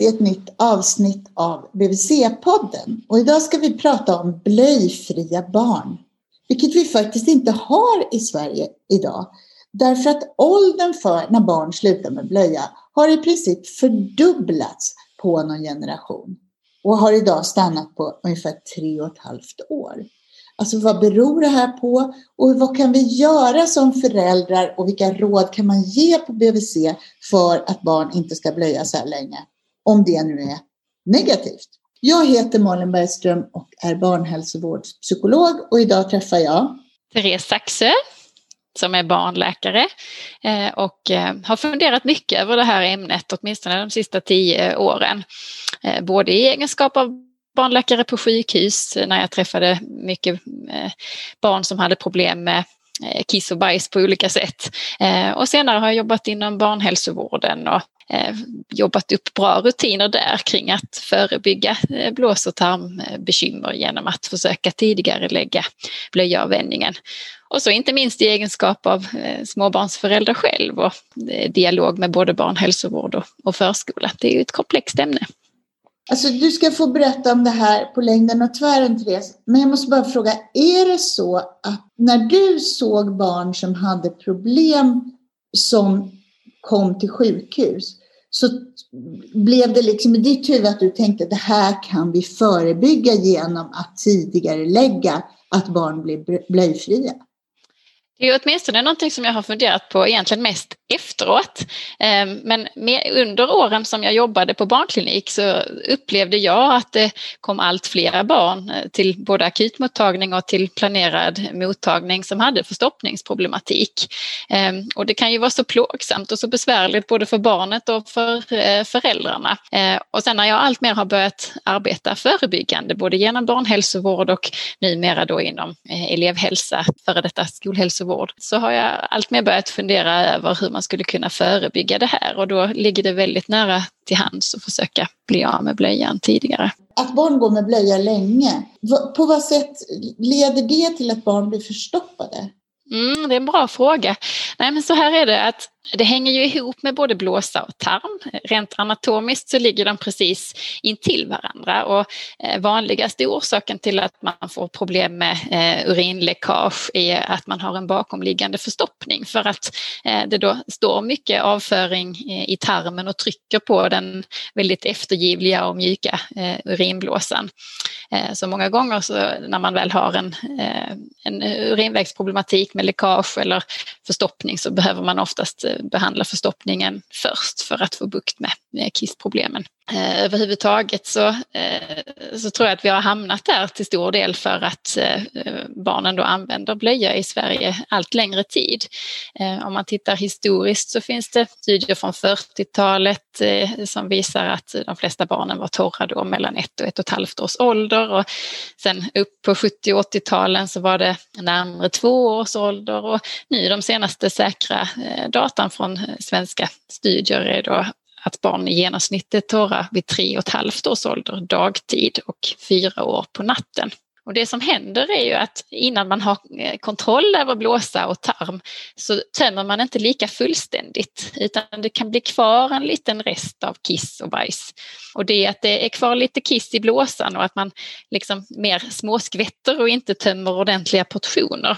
i ett nytt avsnitt av BVC-podden. Och idag ska vi prata om blöjfria barn. Vilket vi faktiskt inte har i Sverige idag. Därför att åldern för när barn slutar med blöja har i princip fördubblats på någon generation. Och har idag stannat på ungefär tre och ett halvt år. Alltså vad beror det här på och vad kan vi göra som föräldrar och vilka råd kan man ge på BVC för att barn inte ska blöja så här länge? Om det nu är negativt. Jag heter Malin Bergström och är barnhälsovårdspsykolog och idag träffar jag Therese Saxö som är barnläkare eh, och eh, har funderat mycket över det här ämnet, åtminstone de sista tio åren. Eh, både i egenskap av barnläkare på sjukhus när jag träffade mycket barn som hade problem med Eh, kiss och bajs på olika sätt. Eh, och senare har jag jobbat inom barnhälsovården och eh, jobbat upp bra rutiner där kring att förebygga blås och tarmbekymmer genom att försöka tidigare lägga blöjavvänjningen. Och så inte minst i egenskap av småbarnsföräldrar småbarnsförälder själv och dialog med både barnhälsovård och förskola. Det är ju ett komplext ämne. Alltså, du ska få berätta om det här på längden och tvären, Therese. Men jag måste bara fråga, är det så att när du såg barn som hade problem som kom till sjukhus, så blev det liksom i ditt huvud att du tänkte att det här kan vi förebygga genom att tidigare lägga att barn blir blöjfria? Det är åtminstone någonting som jag har funderat på egentligen mest efteråt. Ehm, men under åren som jag jobbade på barnklinik så upplevde jag att det kom allt fler barn eh, till både akutmottagning och till planerad mottagning som hade förstoppningsproblematik. Ehm, och det kan ju vara så plågsamt och så besvärligt både för barnet och för eh, föräldrarna. Ehm, och sen när jag alltmer har börjat arbeta förebyggande, både genom barnhälsovård och numera då inom eh, elevhälsa, före detta skolhälsovård, så har jag alltmer börjat fundera över hur man man skulle kunna förebygga det här och då ligger det väldigt nära till hands att försöka bli av med blöjan tidigare. Att barn går med blöja länge, på vad sätt leder det till att barn blir förstoppade? Mm, det är en bra fråga. Nej, men så här är det att det hänger ju ihop med både blåsa och tarm. Rent anatomiskt så ligger de precis intill varandra och eh, vanligaste orsaken till att man får problem med eh, urinläckage är att man har en bakomliggande förstoppning för att eh, det då står mycket avföring i tarmen och trycker på den väldigt eftergivliga och mjuka urinblåsan. Så många gånger så när man väl har en, en urinvägsproblematik med läckage eller förstoppning så behöver man oftast behandla förstoppningen först för att få bukt med kissproblemen. Eh, överhuvudtaget så, eh, så tror jag att vi har hamnat där till stor del för att eh, barnen då använder blöja i Sverige allt längre tid. Eh, om man tittar historiskt så finns det studier från 40-talet eh, som visar att de flesta barnen var torra då mellan ett och ett och ett halvt års ålder och sen upp på 70 och 80-talen så var det närmare två års ålder och nu de senaste säkra eh, datan från svenska studier är då att barn i genomsnitt är torra vid tre och ett halvt års ålder dagtid och fyra år på natten. Och det som händer är ju att innan man har eh, kontroll över blåsa och tarm så tömmer man inte lika fullständigt utan det kan bli kvar en liten rest av kiss och bajs. Och det är att det är kvar lite kiss i blåsan och att man liksom mer småskvätter och inte tömmer ordentliga portioner.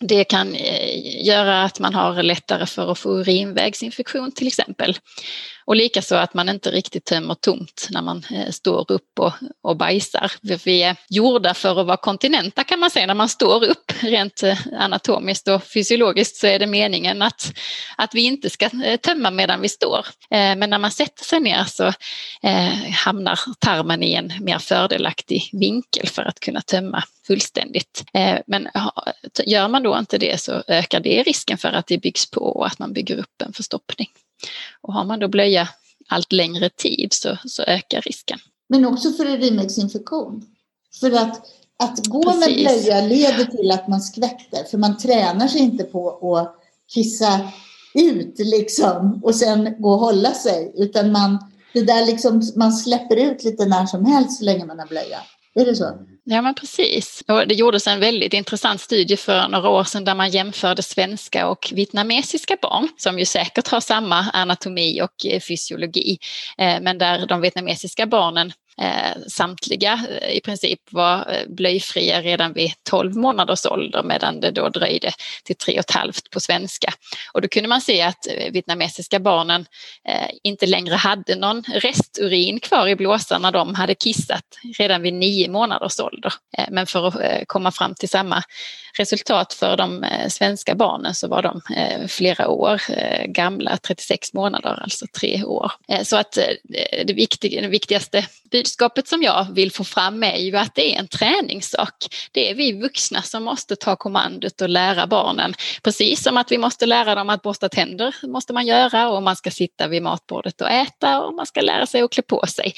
Det kan eh, göra att man har lättare för att få urinvägsinfektion till exempel. Och likaså att man inte riktigt tömmer tomt när man eh, står upp och, och bajsar. Vi är gjorda för att vara kontinenta kan man säga när man står upp. Rent eh, anatomiskt och fysiologiskt så är det meningen att, att vi inte ska tömma medan vi står. Men när man sätter sig ner så hamnar tarmen i en mer fördelaktig vinkel för att kunna tömma fullständigt. Men gör man då inte det så ökar det risken för att det byggs på och att man bygger upp en förstoppning. Och har man då blöja allt längre tid så, så ökar risken. Men också för urinvägsinfektion. För att, att gå Precis. med blöja leder till att man skvätter, för man tränar sig inte på att kissa ut liksom och sen gå och hålla sig, utan man, det där liksom, man släpper ut lite när som helst så länge man har blöja. Är det så? Ja men precis. Och det gjordes en väldigt intressant studie för några år sedan där man jämförde svenska och vietnamesiska barn som ju säkert har samma anatomi och eh, fysiologi. Eh, men där de vietnamesiska barnen Eh, samtliga eh, i princip var eh, blöjfria redan vid 12 månaders ålder medan det då dröjde till tre och ett halvt på svenska. Och då kunde man se att vietnamesiska barnen inte längre hade någon resturin kvar i blåsan när de hade kissat redan vid nio månaders ålder. Men för att komma fram till samma resultat för de svenska barnen så var de flera år gamla, 36 månader, alltså tre år. Så att det, det viktigaste budskapet som jag vill få fram är ju att det är en träningssak. Det är vi vuxna som måste ta kommandot och lära barnen. Precis som att vi måste lära dem att borsta tänder måste man göra och man ska sitta vid matbordet och äta och man ska lära sig att klä på sig.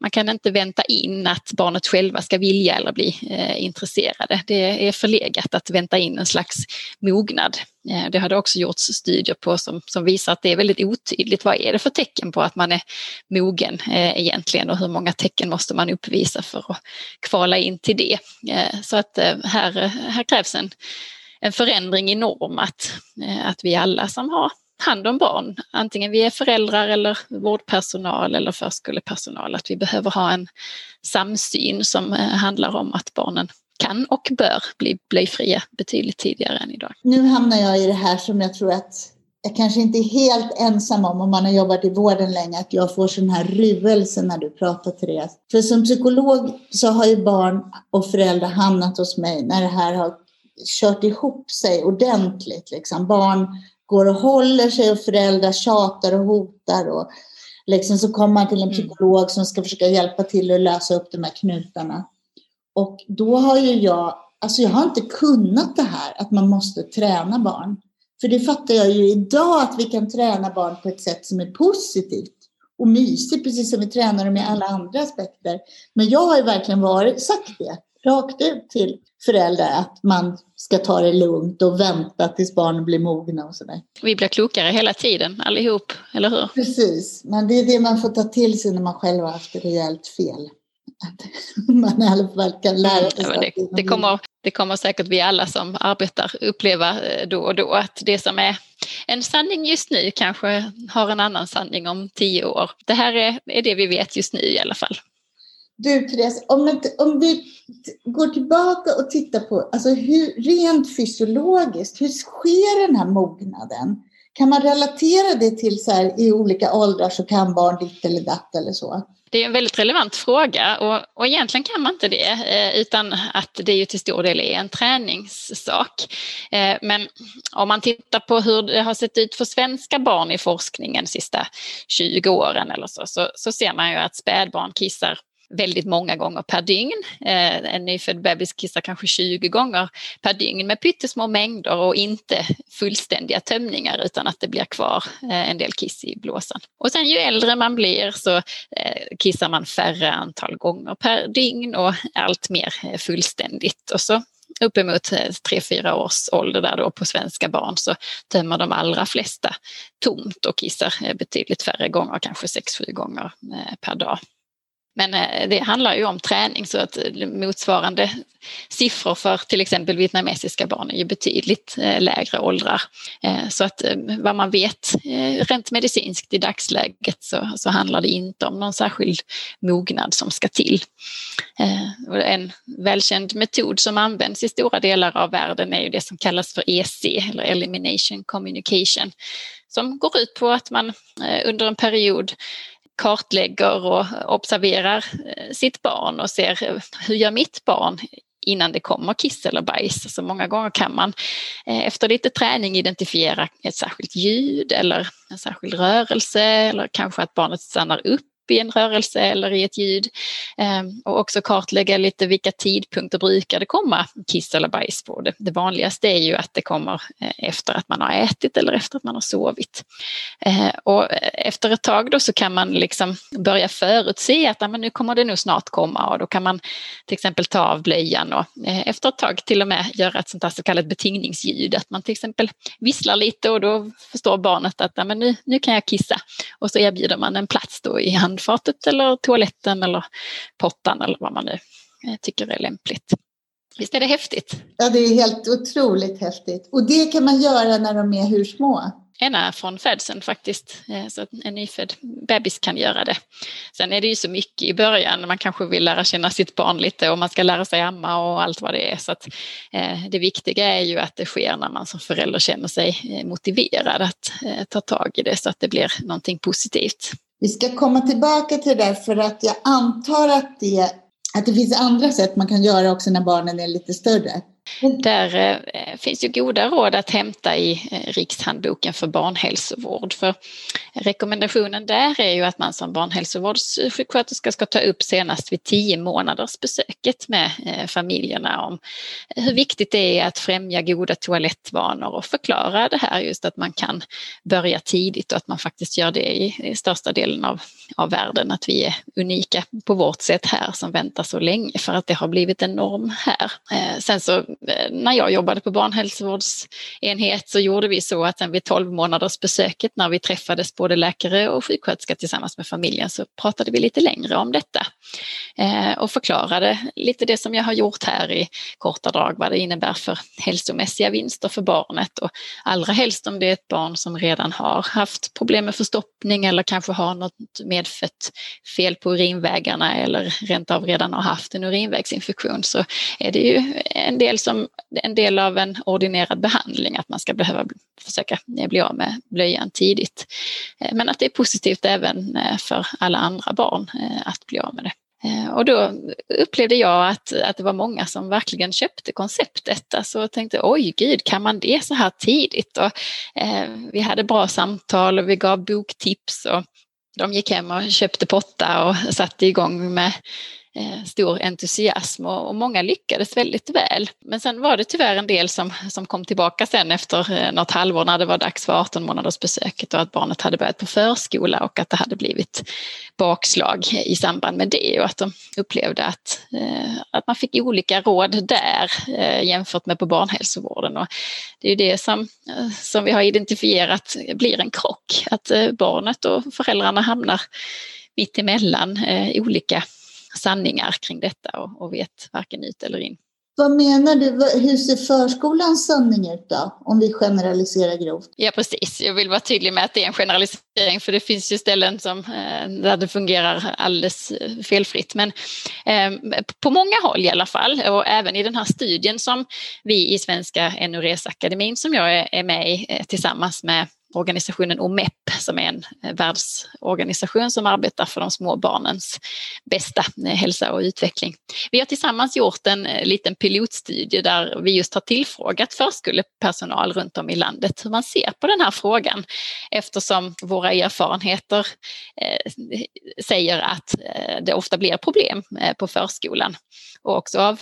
Man kan inte vänta in att barnet själva ska vilja eller bli eh, intresserade. Det är förlegat att vänta in en slags mognad. Eh, det har det också gjorts studier på som, som visar att det är väldigt otydligt. Vad är det för tecken på att man är mogen eh, egentligen och hur många tecken måste man uppvisa för att kvala in till det. Eh, så att eh, här, här krävs en, en förändring i norm att, eh, att vi alla som har hand om barn, antingen vi är föräldrar eller vårdpersonal eller förskolepersonal, att vi behöver ha en samsyn som eh, handlar om att barnen kan och bör bli blöjfria betydligt tidigare än idag. Nu hamnar jag i det här som jag tror att jag kanske inte är helt ensam om, om man har jobbat i vården länge, att jag får sån här ruelse när du pratar Therese. För som psykolog så har ju barn och föräldrar hamnat hos mig när det här har kört ihop sig ordentligt. Liksom. Barn går och håller sig och föräldrar tjatar och hotar. Och liksom så kommer man till en mm. psykolog som ska försöka hjälpa till att lösa upp de här knutarna. Och då har ju jag, alltså jag har inte kunnat det här att man måste träna barn. För det fattar jag ju idag att vi kan träna barn på ett sätt som är positivt och mysigt, precis som vi tränar dem i alla andra aspekter. Men jag har ju verkligen varit, sagt det rakt ut till föräldrar att man ska ta det lugnt och vänta tills barnen blir mogna och sådär. Vi blir klokare hela tiden allihop, eller hur? Precis, men det är det man får ta till sig när man själv har haft rejält fel. Att man i alla fall kan lära sig. Ja, det, det, kommer, det kommer säkert vi alla som arbetar uppleva eh, då och då att det som är en sanning just nu kanske har en annan sanning om tio år. Det här är, är det vi vet just nu i alla fall. Du Therese, om, om vi går tillbaka och tittar på alltså hur, rent fysiologiskt, hur sker den här mognaden? Kan man relatera det till så här, i olika åldrar så kan barn ditt eller datt eller så? Det är en väldigt relevant fråga och, och egentligen kan man inte det eh, utan att det ju till stor del är en träningssak. Eh, men om man tittar på hur det har sett ut för svenska barn i forskningen de sista 20 åren eller så, så, så ser man ju att spädbarn kissar väldigt många gånger per dygn. Eh, en nyfödd bebis kissar kanske 20 gånger per dygn med pyttesmå mängder och inte fullständiga tömningar utan att det blir kvar eh, en del kiss i blåsan. Och sen ju äldre man blir så eh, kissar man färre antal gånger per dygn och allt mer fullständigt. Och så uppemot 3-4 års ålder där då på svenska barn så tömmer de allra flesta tomt och kissar betydligt färre gånger, kanske 6-7 gånger per dag. Men eh, det handlar ju om träning så att eh, motsvarande siffror för till exempel vietnamesiska barn är ju betydligt eh, lägre åldrar. Så att vad man vet rent medicinskt i dagsläget så, så handlar det inte om någon särskild mognad som ska till. En välkänd metod som används i stora delar av världen är ju det som kallas för EC eller Elimination Communication som går ut på att man under en period kartlägger och observerar eh, sitt barn och ser eh, hur gör mitt barn innan det kommer kiss eller bajs. Så många gånger kan man eh, efter lite träning identifiera ett särskilt ljud eller en särskild rörelse eller kanske att barnet stannar upp i en rörelse eller i ett ljud. Ehm, och också kartlägga lite vilka tidpunkter brukar det komma kiss eller bajs på. Det, det vanligaste är ju att det kommer eh, efter att man har ätit eller efter att man har sovit. Eh, och efter ett tag då så kan man liksom börja förutse att men nu kommer det nog snart komma och då kan man till exempel ta av blöjan och eh, efter ett tag till och med göra ett sånt här så kallat betingningsljud. Att man till exempel visslar lite och då förstår barnet att men nu, nu kan jag kissa. Och så erbjuder man en plats då i hand handfatet eller toaletten eller pottan eller vad man nu tycker är lämpligt. Visst är det häftigt? Ja, det är helt otroligt häftigt. Och det kan man göra när de är hur små? ena från födseln faktiskt. Eh, så en nyfödd bebis kan göra det. Sen är det ju så mycket i början, man kanske vill lära känna sitt barn lite och man ska lära sig amma och allt vad det är. Så att, eh, det viktiga är ju att det sker när man som förälder känner sig eh, motiverad att eh, ta tag i det så att det blir någonting positivt. Vi ska komma tillbaka till det där för att jag antar att det, att det finns andra sätt man kan göra också när barnen är lite större. Mm. Där eh, finns ju goda råd att hämta i eh, Rikshandboken för barnhälsovård. För rekommendationen där är ju att man som barnhälsovårdssjuksköterska ska ta upp senast vid tio månaders besöket med eh, familjerna om hur viktigt det är att främja goda toalettvanor och förklara det här just att man kan börja tidigt och att man faktiskt gör det i, största delen av, av världen. Att vi är unika på vårt sätt här som väntar så länge för att det har blivit en norm här. Sen så Eh, när jag jobbade på barnhälsovårdsenhet så gjorde vi så att sen vid 12 månaders besöket när vi träffades både läkare och sjuksköterska tillsammans med familjen så pratade vi lite längre om detta eh, och förklarade lite det som jag har gjort här i korta drag vad det innebär för hälsomässiga vinster för barnet och allra helst om det är ett barn som redan har haft problem med förstoppning eller kanske har något medfött fel på urinvägarna eller rent av redan har haft en urinvägsinfektion så är det ju en del som en del av en ordinerad behandling att man ska behöva försöka bli av med blöjan tidigt. Eh, men att det är positivt även eh, för alla andra barn eh, att bli av med det. Och då upplevde jag att, att det var många som verkligen köpte konceptet. Alltså tänkte oj gud, kan man det så här tidigt? Och, eh, vi hade bra samtal och vi gav boktips och de gick hem och köpte potta och satte igång med Eh, stor entusiasm och, många lyckades väldigt väl. Men sen var det tyvärr en del som, som kom tillbaka sen efter eh, något halvår när det var dags för 18 månaders besöket och att barnet hade börjat på förskola och att det hade blivit bakslag i samband med det och att de upplevde att, eh, att man fick olika råd där jämfört med på barnhälsovården. Och det är ju det som, som vi har identifierat blir en krock, att barnet och föräldrarna hamnar mitt emellan olika sanningar kring detta och, och vet varken ut eller in. Vad menar du? Hur ser förskolans sanning ut då? Om vi generaliserar grovt. Ja precis, jag vill vara tydlig med att det är en generalisering för det finns ju ställen som, eh, där det fungerar alldeles eh, felfritt. Men eh, på många håll i alla fall och även i den här studien som vi i Svenska NURES-akademin som jag är, är med i eh, tillsammans med organisationen OMEP som är en eh, världsorganisation som arbetar för de små barnens bästa eh, hälsa och utveckling. Vi har tillsammans gjort en eh, liten pilotstudie där vi just har tillfrågat förskolepersonal runt om i landet hur man ser på den här frågan eftersom våra erfarenheter säger att det ofta blir problem på förskolan och också av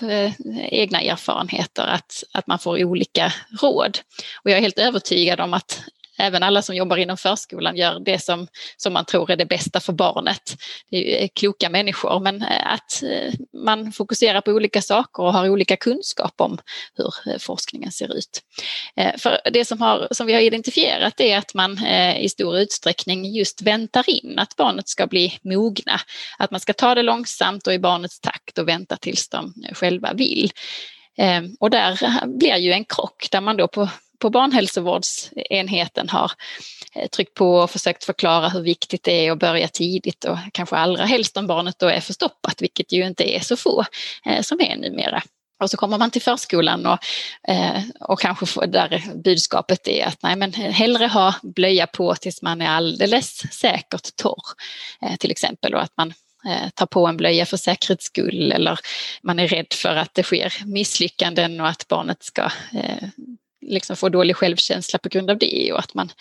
egna erfarenheter att, att man får olika råd. Och jag är helt övertygad om att även alla som jobbar inom förskolan gör det som, som man tror är det bästa för barnet. Det är kloka människor, men eh, att eh, man fokuserar på olika saker och har olika kunskap om hur eh, forskningen ser ut. För det som, har, som vi har identifierat är att man i stor utsträckning just väntar in att barnet ska bli mogna. Att man ska ta det långsamt och i barnets takt och vänta tills de själva vill. Och där blir ju en krock där man då på på barnhälsovårdsenheten har eh, tryckt på och försökt förklara hur viktigt det är att börja tidigt och kanske allra helst om barnet då är förstoppat, vilket ju inte är så få eh, som är numera. Och så kommer man till förskolan och, eh, och kanske får, där budskapet är att nej men hellre ha blöja på tills man är alldeles säkert torr till exempel och att man tar på en blöja för säkerhets skull eller man är rädd för att det sker misslyckanden och att barnet ska liksom får dålig självkänsla på grund av det och att man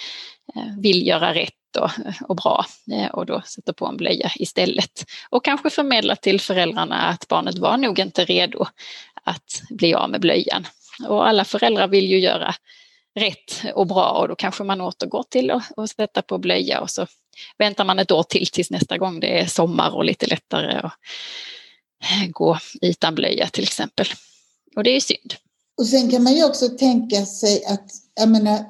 eh, vill göra rätt och, och bra eh, och då sätter på en blöja istället. Och kanske förmedla till föräldrarna att barnet var nog inte redo att bli av med blöjan. Och alla föräldrar vill ju göra rätt och bra och då kanske man återgår till att sätta på blöja och så väntar man ett år till tills nästa gång det är sommar och lite lättare att eh, gå utan blöja till exempel. Och det är synd. Och sen kan man ju också tänka sig att, jag menar,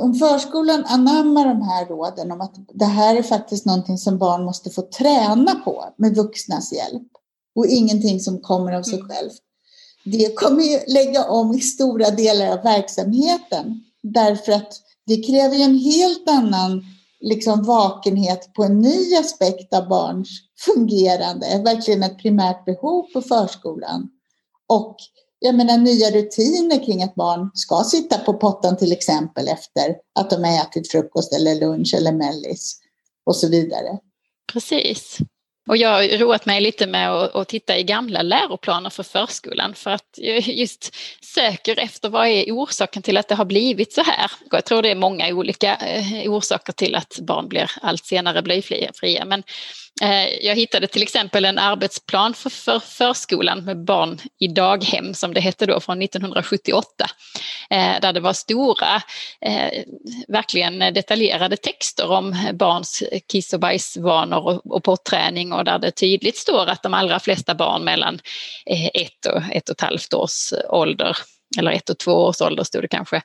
om förskolan anammar de här råden om att det här är faktiskt någonting som barn måste få träna på med vuxnas hjälp. och ingenting som kommer av sig mm. själv. Det kommer ju lägga om i stora delar av verksamheten därför att det kräver en helt annan liksom vakenhet på en ny aspekt av barns fungerande, verkligen ett primärt behov på förskolan. Och jag menar nya rutiner kring att barn ska sitta på pottan till exempel efter att de har ätit frukost eller lunch eller mellis och så vidare. Precis. Och jag har roat mig lite med att, titta i gamla läroplaner för förskolan för att jag just söker efter vad är orsaken till att det har blivit så här. Jag tror det är många olika eh, orsaker till att barn blir allt senare blyfria. Men Eh, jag hittade till exempel en arbetsplan för, för förskolan med barn i daghem som det hette då från 1978. Eh, där det var stora, eh, verkligen detaljerade texter om barns kiss och bajsvanor och potträning och där det tydligt står att de allra flesta barn mellan ett och ett och ett halvt års ålder eller ett och två års ålder stod det kanske,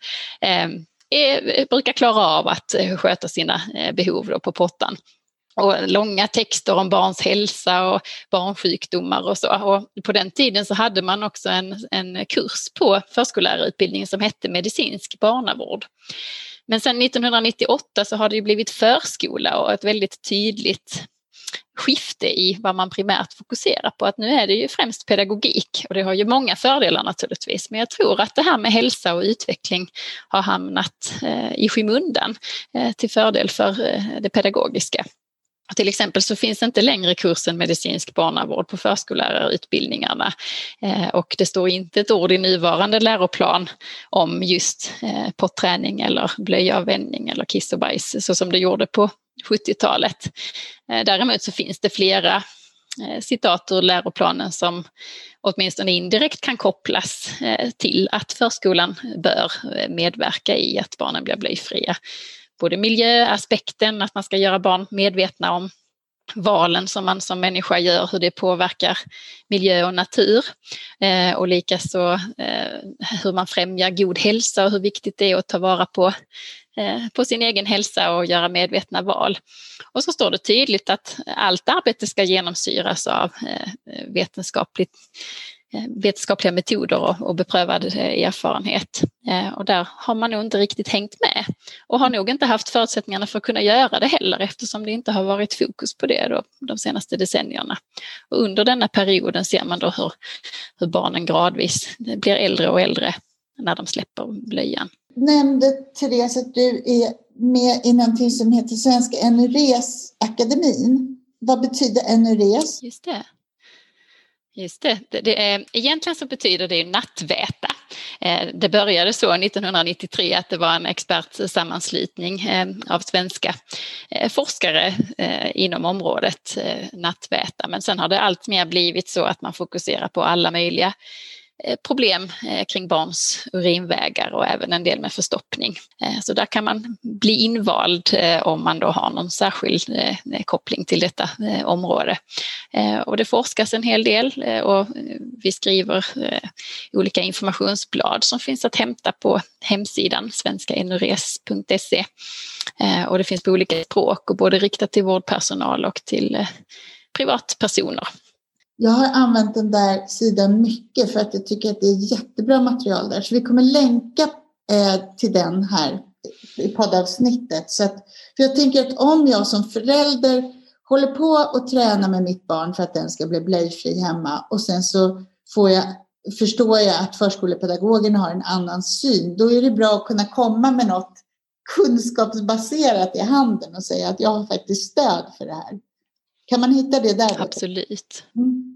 brukar klara av att sköta sina behov på pottan och långa texter om barns hälsa och barnsjukdomar och så. Och på den tiden så hade man också en, en kurs på förskollärarutbildningen som hette medicinsk barnavård. Men sedan 1998 så har det ju blivit förskola och ett väldigt tydligt skifte i vad man primärt fokuserar på. Att nu är det ju främst pedagogik och det har ju många fördelar naturligtvis. Men jag tror att det här med hälsa och utveckling har hamnat eh, i skymundan eh, till fördel för eh, det pedagogiska. Till exempel så finns inte längre kursen medicinsk barnavård på förskollärarutbildningarna eh, och det står inte ett ord i nuvarande läroplan om just eh, potträning eller blöjavvändning eller kiss och bajs så som det gjorde på 70-talet. Eh, däremot så finns det flera citat ur läroplanen som åtminstone indirekt kan kopplas till att förskolan bör medverka i att barnen blir blöjfria både miljöaspekten, att man ska göra barn medvetna om valen som man som människa gör, hur det påverkar miljö och natur. Eh, och likaså eh, hur man främjar god hälsa och hur viktigt det är att ta vara på, eh, på sin egen hälsa och göra medvetna val. Och så står det tydligt att allt arbete ska genomsyras av eh, vetenskapligt vetenskapliga metoder och, och beprövad eh, erfarenhet. Eh, och där har man nog inte riktigt hängt med och har nog inte haft förutsättningarna för att kunna göra det heller eftersom det inte har varit fokus på det då, de senaste decennierna. Och under denna perioden ser man då hur, hur barnen gradvis blir äldre och äldre när de släpper blöjan. Nämnde Therese att du är med i någonting som heter Svenska Enuresakademin. Vad betyder Enures? Just det. Just det. det, det är, egentligen så betyder det nattväta. Eh, det började så 1993 att det var en expertsammanslutning eh, av svenska eh, forskare eh, inom området eh, nattväta. Men sen har det allt mer blivit så att man fokuserar på alla möjliga Eh, problem eh, kring barns urinvägar och även en del med förstoppning. Eh, så där kan man bli invald om man då har någon särskild koppling till detta område. Och det forskas en hel del och vi skriver olika informationsblad som finns att hämta på hemsidan svenskaenures.se. Och det finns på olika språk och både riktat till vårdpersonal och till privatpersoner. Jag har använt den där sidan mycket för att jag tycker att det är jättebra material där. Så vi kommer länka eh, till den här i poddavsnittet. Så att, för jag tänker att om jag som förälder håller på och tränar med mitt barn för att den ska bli blöjfri hemma och sen så får jag, förstår jag att förskolepedagogen har en annan syn, då är det bra att kunna komma med något kunskapsbaserat i handen och säga att jag har faktiskt stöd för det här. Kan man hitta det där? Absolut. Mm.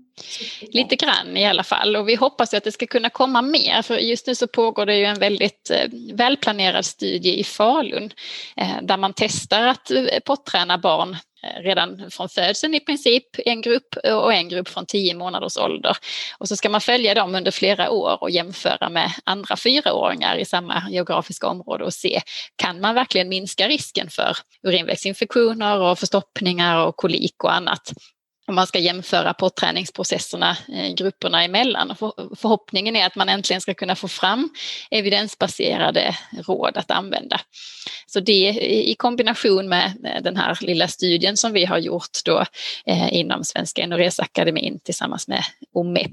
Lite grann i alla fall och vi hoppas att det ska kunna komma mer för just nu så pågår det ju en väldigt eh, välplanerad studie i Falun eh, där man testar att eh, potträna barn redan från födseln i princip, en grupp och en grupp från 10 månaders ålder. Och så ska man följa dem under flera år och jämföra med andra fyraåringar i samma geografiska område och se, kan man verkligen minska risken för urinvägsinfektioner och förstoppningar och kolik och annat? Om man ska jämföra potträningsprocesserna eh, grupperna emellan. Förhoppningen är att man äntligen ska kunna få fram evidensbaserade råd att använda. Så det i kombination med den här lilla studien som vi har gjort då eh, inom Svenska NRS-akademin tillsammans med OMEP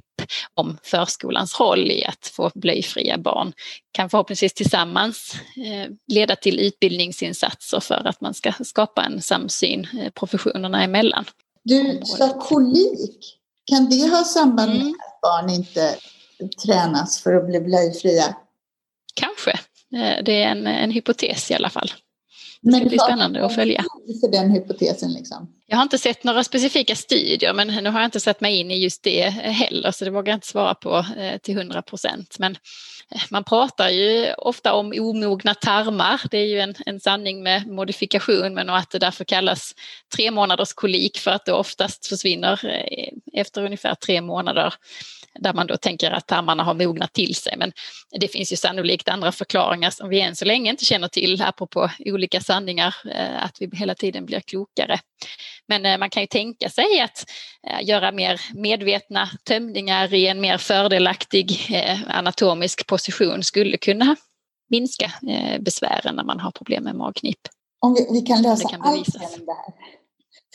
om förskolans roll i att få blöjfria barn kan förhoppningsvis tillsammans eh, leda till utbildningsinsatser för att man ska skapa en samsyn professionerna emellan. Du sa kolik. Kan det ha samband med mm. att barn inte tränas för att bli blöjfria? Kanske. Eh, det är en, en hypotes i alla fall. Det ska bli spännande att följa. För den hypotesen liksom. Jag har inte sett några specifika studier men nu har jag inte satt mig in i just det heller så det vågar jag inte svara på eh, till 100 procent. Men eh, man pratar ju ofta om omogna tarmar. Det är ju en, en sanning med modifikation men att det därför kallas tre månaders kolik för att det oftast försvinner efter ungefär tre månader där man då tänker att tarmarna har mognat till sig. Men det finns ju sannolikt andra förklaringar som vi än så länge inte känner till, apropå olika sanningar, eh, att vi hela tiden blir klokare. Men eh, man kan ju tänka sig att eh, göra mer medvetna tömningar i en mer fördelaktig anatomisk position skulle kunna minska besvären när man har problem med magknip. Om vi, vi kan lösa allt genom det här.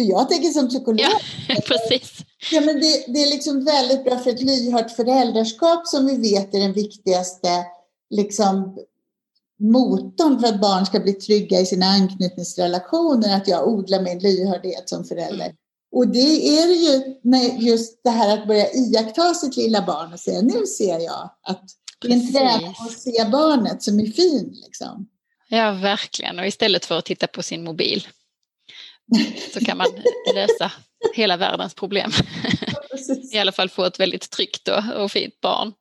För jag tänker som psykolog. Ja, precis. Ja, men det, det, är liksom väldigt bra för ett lyhört föräldraskap som vi vet är den viktigaste liksom, motorn för att barn ska bli trygga i sina anknytningsrelationer, att jag odlar min lyhördhet som förälder. Mm. Och det är ju just det här att börja iaktta sitt lilla barn och säga nu ser jag att det är en träning att se barnet som är fin. Liksom. Ja, verkligen. Och istället för att titta på sin mobil så kan man lösa hela världens problem. I alla fall få ett väldigt tryggt och, och fint barn.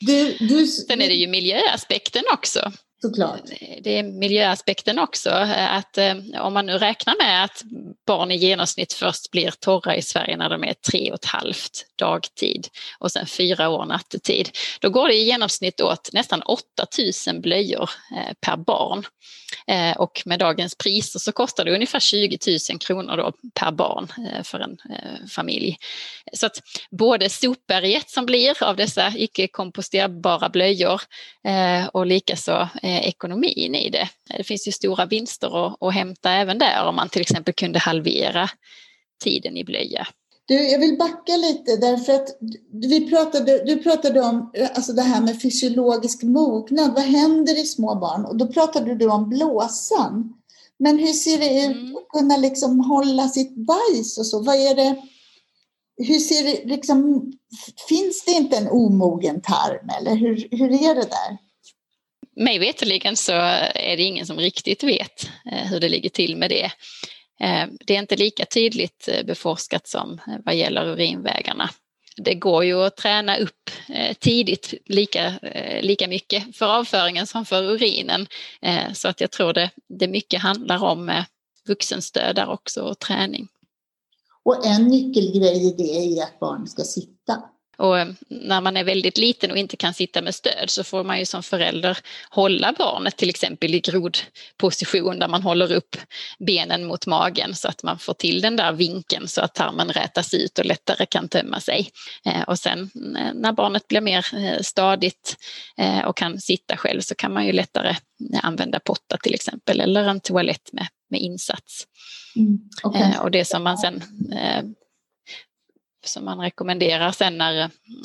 Du, du, Sen är det ju miljöaspekten också. Såklart. Det är miljöaspekten också, att eh, om man nu räknar med att barn i genomsnitt först blir torra i Sverige när de är tre och ett halvt dagtid och sen fyra år nattetid, då går det i genomsnitt åt nästan 8000 blöjor eh, per barn. Eh, och med dagens priser så kostar det ungefär 20 000 kronor då per barn eh, för en familj. Så att både sopberget som blir av dessa icke komposterbara blöjor och likaså ekonomin i det. Det finns ju stora vinster att hämta även där om man till exempel kunde halvera tiden i blöja. Du, jag vill backa lite därför att vi pratade, du pratade om alltså det här med fysiologisk mognad. Vad händer i små barn? Och då pratade du om blåsan. Men hur ser det ut mm. att kunna liksom hålla sitt bajs och så? Vad är det? Hur ser det liksom? Finns det inte en omogen tarm eller hur, hur är det där? mig veterligen så är det ingen som riktigt vet eh, hur det ligger till med det. Eh, det är inte lika tydligt eh, beforskat som eh, vad gäller urinvägarna. Det går ju att träna upp tidigt lika, lika mycket för avföringen som för urinen. Så att jag tror det, det mycket handlar om vuxenstöd där också och träning. Och en nyckelgrej i det är att barn ska sitta. Och eh, när man är väldigt liten och inte kan sitta med stöd så får man ju som förälder hålla barnet till exempel i grodposition där man håller upp benen mot magen så att man får till den där vinkeln så att tarmen rätas ut och lättare kan tömma sig. Eh, och sen eh, när barnet blir mer stadigt och kan sitta själv så kan man ju lättare använda potta till exempel eller en toalett med, med insats. Mm, okay. Och det som man sen som man rekommenderar sen när,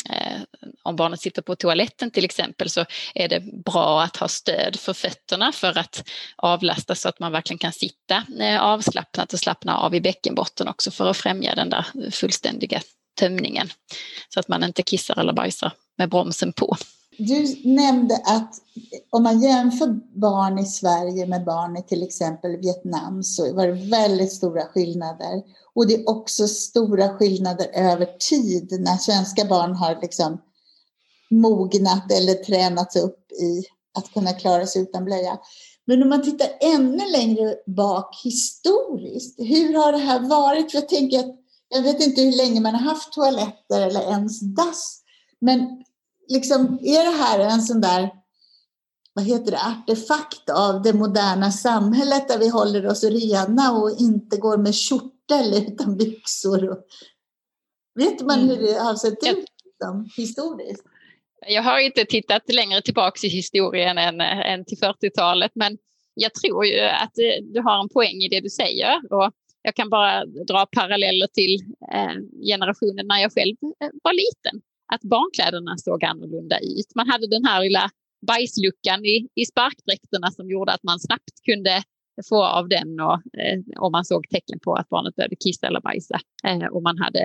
eh, om barnet sitter på toaletten till exempel, så är det bra att ha stöd för fötterna för att avlasta så att man verkligen kan sitta eh, avslappnat och slappna av i bäckenbotten också för att främja den där fullständiga tömningen. Så att man inte kissar eller bajsar med bromsen på. Du nämnde att om man jämför barn i Sverige med barn i till exempel Vietnam så var det väldigt stora skillnader. Och det är också stora skillnader över tid när svenska barn har liksom mognat eller tränats upp i att kunna klara sig utan blöja. Men om man tittar ännu längre bak historiskt, hur har det här varit? För jag tänker att jag vet inte hur länge man har haft toaletter eller ens dass. Men liksom, är det här en sån där vad heter det, artefakt av det moderna samhället där vi håller oss rena och inte går med eller utan byxor. Och, vet man hur det har sett ut liksom, historiskt? Jag har inte tittat längre tillbaka i historien än, än till 40-talet, men jag tror ju att du har en poäng i det du säger. Och jag kan bara dra paralleller till eh, generationen när jag själv eh, var liten. Att barnkläderna såg annorlunda ut. Man hade den här lilla bajsluckan i, i sparkdräkterna som gjorde att man snabbt kunde få av den och, eh, om man såg tecken på att barnet behövde kissa eller bajsa. Eh, och man hade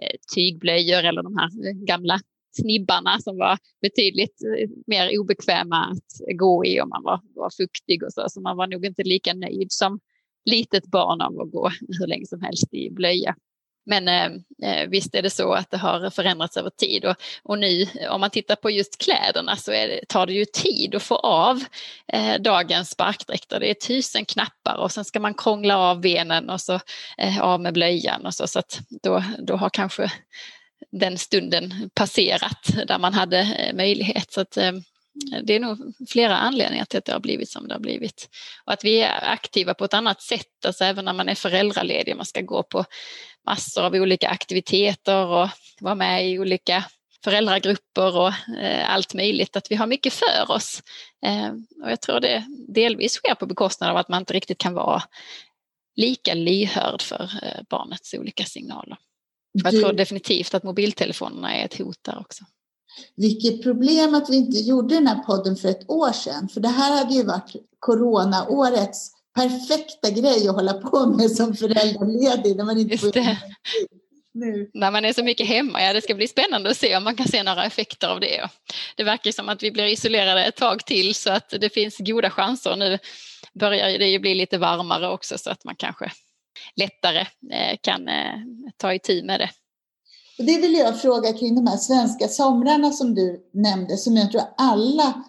eh, tygblöjor eller de här eh, gamla snibbarna som var betydligt eh, mer obekväma att gå i om man var, var fuktig och så. Så man var nog inte lika nöjd som litet barn av att gå hur länge som helst i blöja. Men eh, eh, visst är det så att det har förändrats över tid och, och nu om man tittar på just kläderna så det, tar det ju tid att få av eh, dagens sparkdräkter. Det är tusen knappar och sen ska man krångla av benen och så eh, av med blöjan och så, så att då, då har kanske den stunden passerat där man hade eh, möjlighet. Så att, eh, det är nog flera anledningar till att det har blivit som det har blivit. Och att vi är aktiva på ett annat sätt, alltså även när man är föräldraledig, man ska gå på massor av olika aktiviteter och vara med i olika föräldragrupper och eh, allt möjligt, att vi har mycket för oss. Eh, och jag tror det delvis sker på bekostnad av att man inte riktigt kan vara lika lyhörd för eh, barnets olika signaler. Jag tror definitivt att mobiltelefonerna är ett hot där också. Vilket problem att vi inte gjorde den här podden för ett år sedan. För det här hade ju varit coronaårets perfekta grej att hålla på med som föräldraledig. När man inte Just det. Nu. När man är så mycket hemma, ja det ska bli spännande att se om man kan se några effekter av det. Det verkar som att vi blir isolerade ett tag till så att det finns goda chanser. Nu börjar det ju bli lite varmare också så att man kanske lättare eh, kan eh, ta itu med det. Och det vill jag fråga kring de här svenska somrarna som du nämnde, som jag tror alla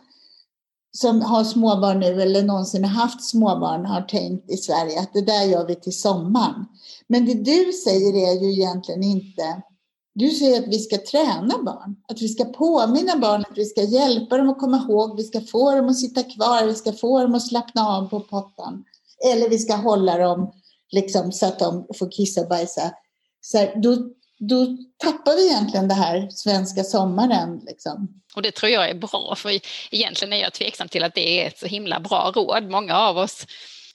som har småbarn nu eller någonsin har haft småbarn har tänkt i Sverige att det där gör vi till sommaren. Men det du säger är ju egentligen inte du säger att vi ska träna barn, att vi ska påminna barn, att vi ska hjälpa dem att komma ihåg, vi ska få dem att sitta kvar, vi ska få dem att slappna av på pottan. Eller vi ska hålla dem liksom, så att de får kissa och bajsa. Så här, då, då tappar vi egentligen det här svenska sommaren. Liksom. Och det tror jag är bra, för egentligen är jag tveksam till att det är ett så himla bra råd. Många av oss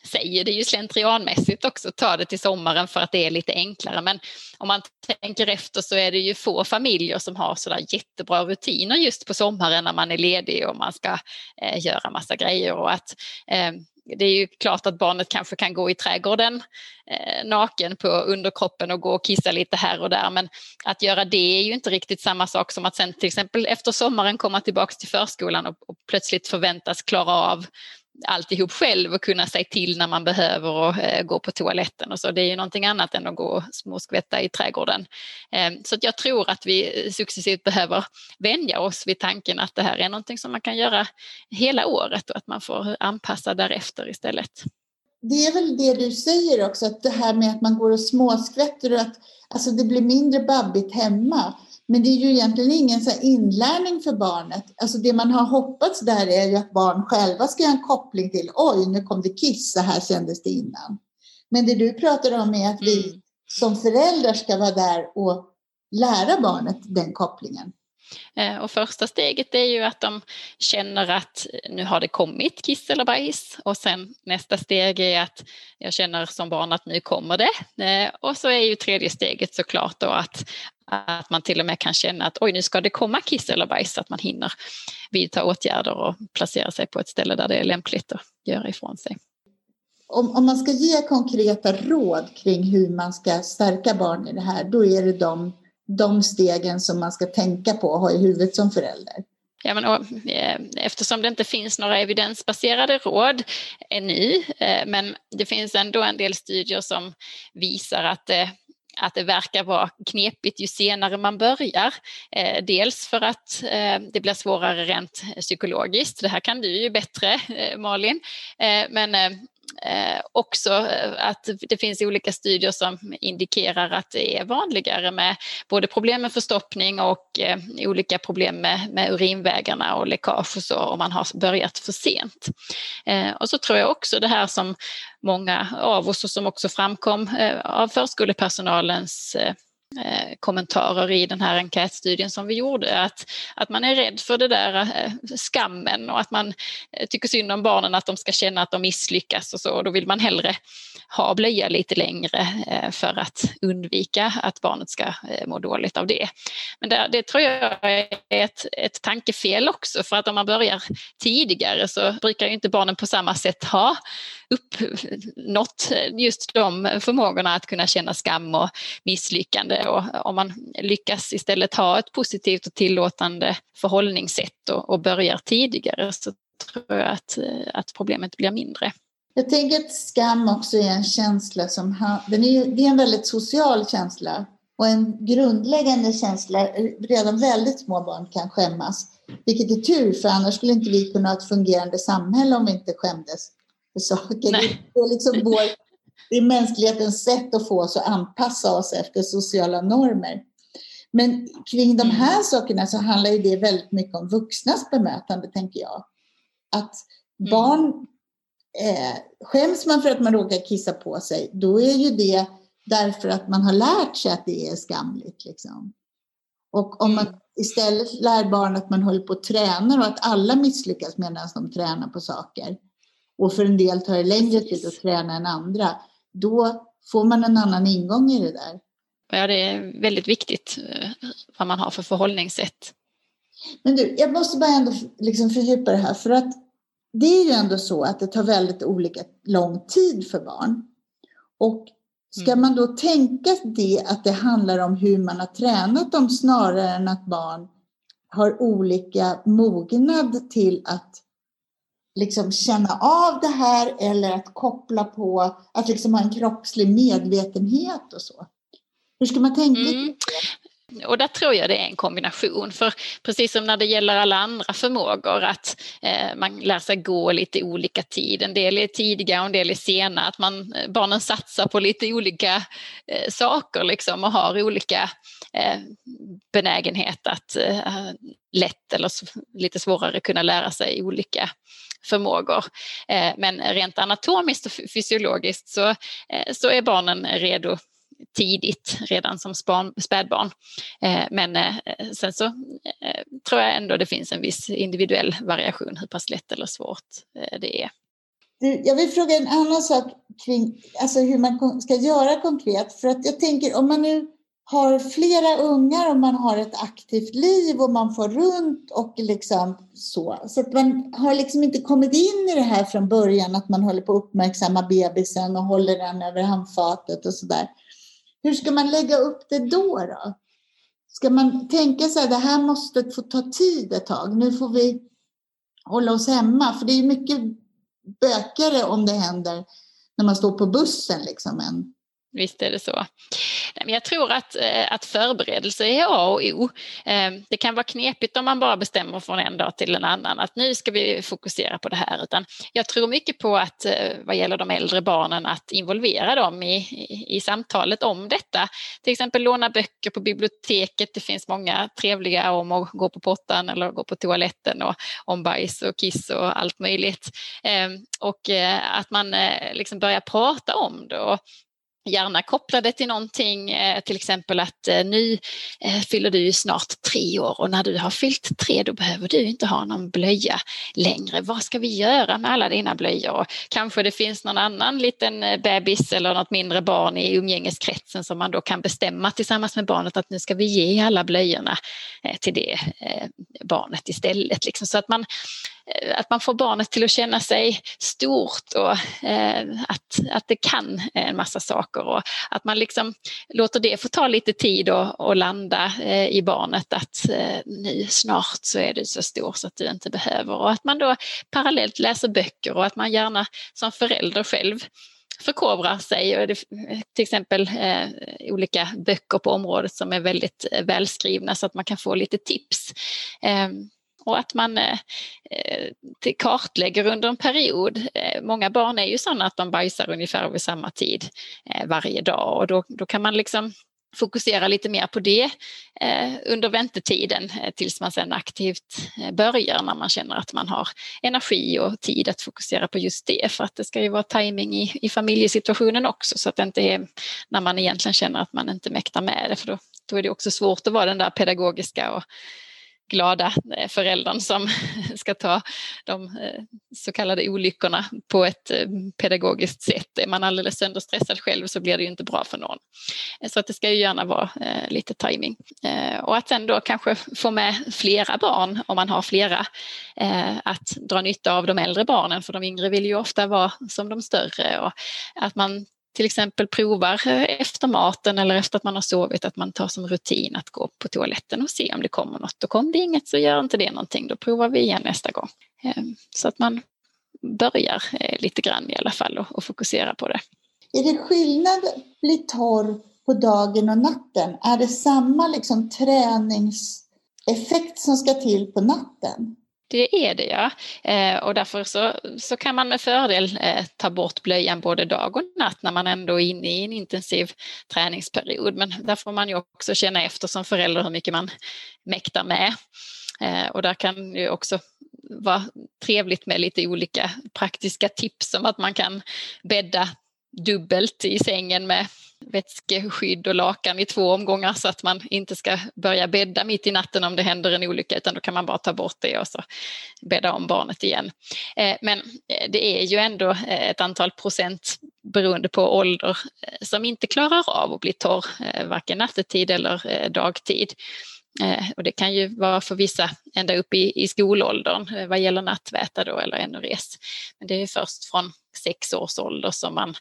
säger det ju slentrianmässigt också, ta det till sommaren för att det är lite enklare. Men om man tänker efter så är det ju få familjer som har sådär jättebra rutiner just på sommaren när man är ledig och man ska eh, göra massa grejer. Och att eh, det är ju klart att barnet kanske kan gå i trädgården eh, naken på underkroppen och gå och kissa lite här och där. Men att göra det är ju inte riktigt samma sak som att sen till exempel efter sommaren komma tillbaka till förskolan och, och plötsligt förväntas klara av alltihop själv och kunna säga till när man behöver och eh, gå på toaletten och så. Det är ju någonting annat än att gå och småskvätta i trädgården. Eh, så att jag tror att vi eh, successivt behöver vänja oss vid tanken att det här är någonting som man kan göra hela året och att man får anpassa därefter istället. Det är väl det du säger också, att det här med att man går och småskvätter och att alltså det blir mindre babbigt hemma. Men det är ju egentligen ingen så inlärning för barnet. Alltså det man har hoppats där är ju att barn själva ska göra en koppling till oj, nu kom det kiss, så här kändes det innan. Men det du pratar om är att vi mm. som föräldrar ska vara där och lära barnet den kopplingen. Eh, och första steget är ju att de känner att nu har det kommit kiss eller bajs och sen nästa steg är att jag känner som barn att nu kommer det. Eh, och så är ju tredje steget såklart då att, att man till och med kan känna att oj nu ska det komma kiss eller bajs så att man hinner vidta åtgärder och placera sig på ett ställe där det är lämpligt att göra ifrån sig. Om, om man ska ge konkreta råd kring hur man ska stärka barn i det här, då är det de de stegen som man ska tänka på och ha i huvudet som förälder. Ja, men, och, eh, eftersom det inte finns några evidensbaserade råd ännu, eh, men det finns ändå en del studier som visar att det att det verkar vara knepigt ju senare man börjar. Eh, dels för att eh, det blir svårare rent psykologiskt. Det här kan du ju bättre, eh, Malin. Eh, men eh, Eh, också eh, att det finns olika studier som indikerar att det är vanligare med både problem med förstoppning och eh, olika problem med, med urinvägarna och läckage och så om man har börjat för sent. Eh, och så tror jag också det här som många av oss och som också framkom eh, av förskolepersonalens eh, eh, kommentarer i den här enkätstudien som vi gjorde, att, att man är rädd för det där eh, skammen och att man eh, tycker synd om barnen, att de ska känna att de misslyckas och så, och då vill man hellre ha blöja lite längre eh, för att undvika att barnet ska eh, må dåligt av det. Men det, det tror jag är ett, ett tankefel också, för att om man börjar tidigare så brukar ju inte barnen på samma sätt ha uppnått just de förmågorna att kunna känna skam och misslyckande. Och om man lyckas istället ha ett positivt och tillåtande förhållningssätt och, och börjar tidigare så tror jag att, att problemet blir mindre. Jag tänker att skam också är en känsla som den är, det är en väldigt social känsla och en grundläggande känsla. Redan väldigt små barn kan skämmas, vilket är tur för annars skulle inte vi kunna ha ett fungerande samhälle om vi inte skämdes för saker. Nej. Det är, liksom vår, det är mänsklighetens sätt att få oss att anpassa oss efter sociala normer. Men kring de här sakerna så handlar det väldigt mycket om vuxnas bemötande, tänker jag. Att mm. barn, eh, skäms man för att man råkar kissa på sig, då är ju det därför att man har lärt sig att det är skamligt. Liksom. Och om man mm. istället lär barn att man håller på att träna och att alla misslyckas medan de tränar på saker, och för en del tar det längre tid att träna än andra, då får man en annan ingång i det där. Ja, det är väldigt viktigt eh, vad man har för förhållningssätt. Men du, jag måste bara ändå liksom fördjupa det här, för att det är ju ändå så att det tar väldigt olika lång tid för barn. Och ska mm. man då tänka det att det handlar om hur man har tränat dem snarare än att barn har olika mognad till att liksom känna av det här eller att koppla på, att liksom ha en kroppslig medvetenhet och så. Hur ska man tänka? Mm. Och där tror jag det är en kombination, för precis som när det gäller alla andra förmågor att eh, man lär sig gå lite olika tid, en del är tidiga och en del är sena, att man, eh, barnen satsar på lite olika eh, saker liksom och har olika eh, benägenhet att eh, lätt eller lite svårare kunna lära sig olika förmågor. Eh, men rent anatomiskt och fysiologiskt så, så är barnen redo tidigt, redan som spädbarn. Eh, men eh, sen så eh, tror jag ändå det finns en viss individuell variation hur pass lätt eller svårt eh, det är. Jag vill fråga en annan sak kring alltså hur man ska göra konkret. För att jag tänker om man nu har flera ungar och man har ett aktivt liv och man får runt och liksom så. Så att man har liksom inte kommit in i det här från början att man håller på att uppmärksamma bebisen och håller den över handfatet och sådär. Hur ska man lägga upp det då? då? Ska man tänka sig att det här måste få ta tid ett tag. Nu får vi hålla oss hemma, för det är mycket bökigare om det händer när man står på bussen liksom än Visst är det så. Jag tror att, eh, att förberedelse är A och O. Ehm, det kan vara knepigt om man bara bestämmer från en dag till en annan att nu ska vi fokusera på det här. Utan jag tror mycket på att eh, vad gäller de äldre barnen att involvera dem i, i, i samtalet om detta. Till exempel låna böcker på biblioteket. Det finns många trevliga om att gå på pottan eller gå på toaletten och om bajs och kiss och allt möjligt. Ehm, och eh, att man liksom börjar prata om det. Och gärna koppla det till någonting, eh, till exempel att eh, nu eh, fyller du snart tre år och när du har fyllt tre då behöver du inte ha någon blöja längre. Vad ska vi göra med alla dina blöjor? Och kanske det finns någon annan liten bebis eller något mindre barn i umgängeskretsen som man då kan bestämma tillsammans med barnet att nu ska vi ge alla blöjorna till det barnet istället. Liksom. Så att man Eh, att man får barnet till att känna sig stort och eh, att, att det kan eh, en massa saker och att man liksom låter det få ta lite tid och, och landa eh, i barnet att eh, nu snart så är du så stor så att du inte behöver och att man då parallellt läser böcker och att man gärna som förälder själv förkovrar sig. Och det, eh, till exempel eh, olika böcker på området som är väldigt eh, välskrivna så att man kan få lite tips. Eh, och att man eh, eh kartlägger under en period. Eh, många barn är ju sådana att de bajsar ungefär vid samma tid eh, varje dag och då, då kan man liksom fokusera lite mer på det eh, under väntetiden eh, tills man sen aktivt eh, börjar när man känner att man har energi och tid att fokusera på just det. För att det ska ju vara timing i, i familjesituationen också så att det inte är när man egentligen känner att man inte mäktar med det för då, då är det också svårt att vara den där pedagogiska och glada eh, föräldern som ska ta de eh, så kallade olyckorna på ett eh, pedagogiskt sätt. Är man alldeles sönderstressad själv så blir det ju inte bra för någon. Så att det ska ju gärna vara lite timing. Och att sen då kanske få med flera barn, om man har flera, att dra nytta av de äldre barnen, för de yngre vill ju ofta vara som de större och att man till exempel provar eh, efter maten eller efter att man har sovit att man tar som rutin att gå på toaletten och se om det kommer något. Och kom det inget så gör inte det någonting, då provar vi igen nästa gång. Eh, så att man börjar eh, lite grann i alla fall och, fokusera på det. Är det skillnad att bli torr på dagen och natten? Är det samma liksom träningseffekt som ska till på natten? Det är det ja. Eh, och därför så, så kan man med fördel eh, ta bort blöjan både dag och natt när man ändå är inne i en intensiv träningsperiod. Men där får man ju också känna efter som förälder hur mycket man mäktar med. Eh, och där kan det också vara trevligt med lite olika praktiska tips som att man kan bädda dubbelt i sängen med vätskeskydd och lakan i två omgångar så att man inte ska börja bädda mitt i natten om det händer en olycka utan då kan man bara ta bort det och så bädda om barnet igen. Eh, men eh, det är ju ändå eh, ett antal procent beroende på ålder som inte klarar av att bli torr, varken nattetid eller dagtid. Eh, och det kan ju vara för vissa ända upp i, i skolåldern eh, vad gäller nattväta då eller NRS. Men det är först från sex års ålder som man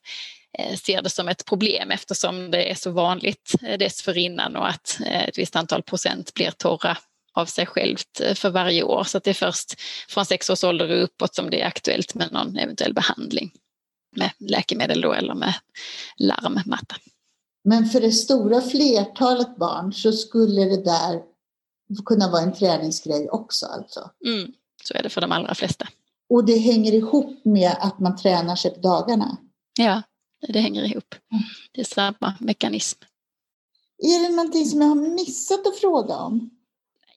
eh, ser det som ett problem eftersom det är så vanligt dessförinnan och att ett visst antal procent blir torra av sig självt för varje år. Så det är först från sex års ålder och uppåt som det är aktuellt med någon eventuell behandling med läkemedel då eller med larmmatta. Men för det stora flertalet barn så skulle det där kunna vara en träningsgrej också alltså? Mm, så är det för de allra flesta. Och det hänger ihop med att man tränar sig på dagarna? Ja, det hänger ihop. Mm. Det är samma mekanism. Är det någonting som jag har missat att fråga om?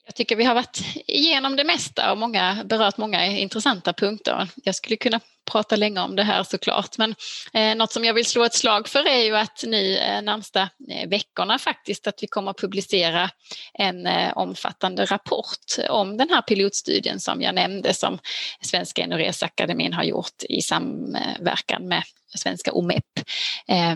Jag tycker vi har varit igenom det mesta och många, berört många intressanta punkter. Jag skulle kunna prata länge om det här såklart. Men eh, något som jag vill slå ett slag för är ju att nu eh, närmsta eh, veckorna faktiskt att vi kommer att publicera en eh, omfattande rapport om den här pilotstudien som jag nämnde som Svenska Enoresakademin har gjort i samverkan med Svenska OMEP. Eh,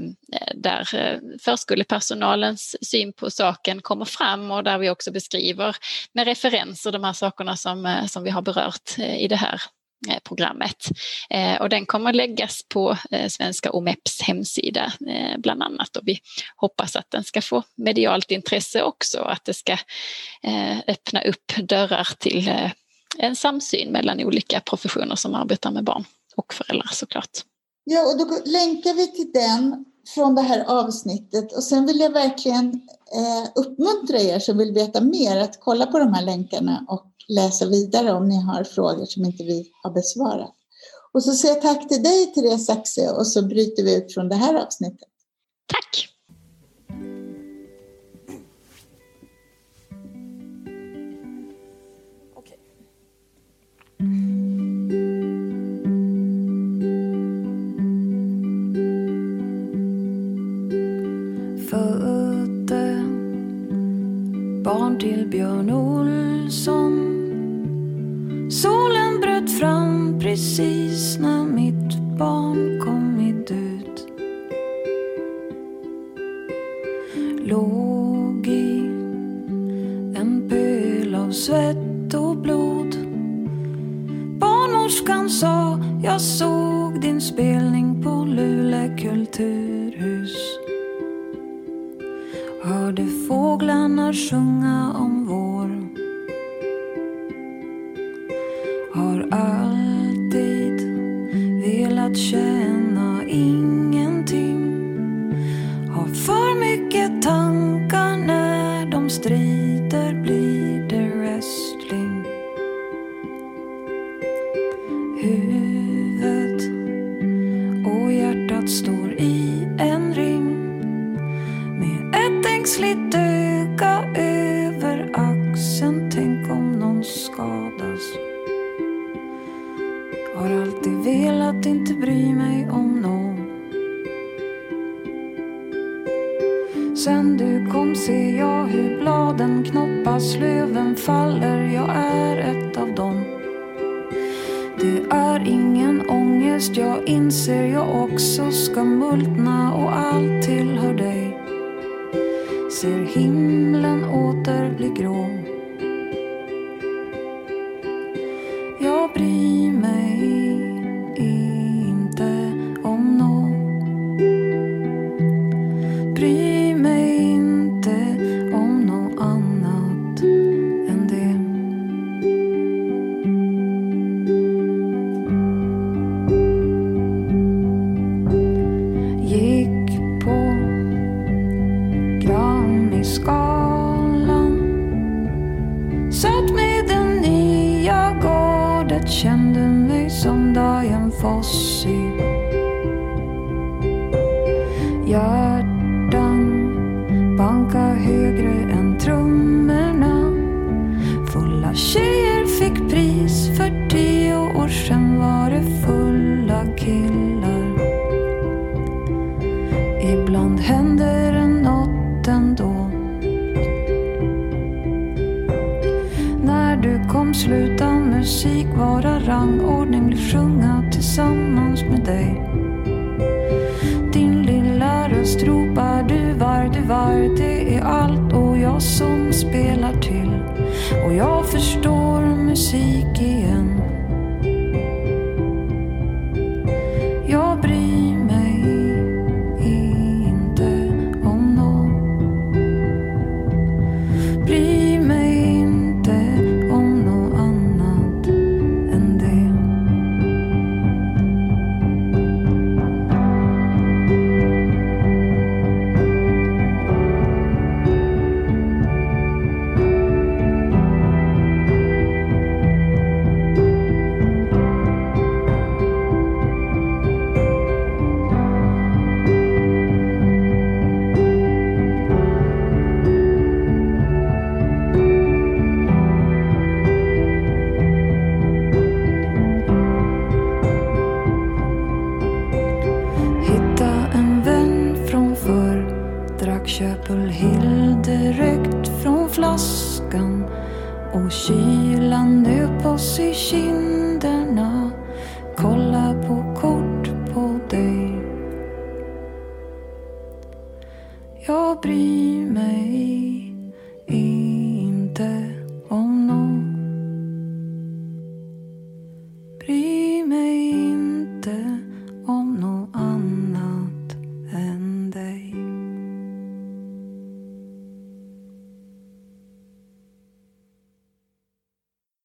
där eh, förskolepersonalens syn på saken kommer fram och där vi också beskriver med referenser de här sakerna som, eh, som vi har berört i det här programmet. Och den kommer läggas på Svenska OMEPs hemsida bland annat och vi hoppas att den ska få medialt intresse också och att det ska öppna upp dörrar till en samsyn mellan olika professioner som arbetar med barn och föräldrar såklart. Ja, och då länkar vi till den från det här avsnittet och sen vill jag verkligen eh, uppmuntra er som vill veta mer att kolla på de här länkarna och läsa vidare om ni har frågor som inte vi har besvarat. Och så säger jag tack till dig Therese Saxe och så bryter vi ut från det här avsnittet. Tack! Barn till Björn Olsson Solen bröt fram precis när mitt barn kommit ut. Låg i en pöl av svett och blod. Barnmorskan sa jag såg din spelning på Luleå kulturhus. Hörde fåglarna sjunga om vår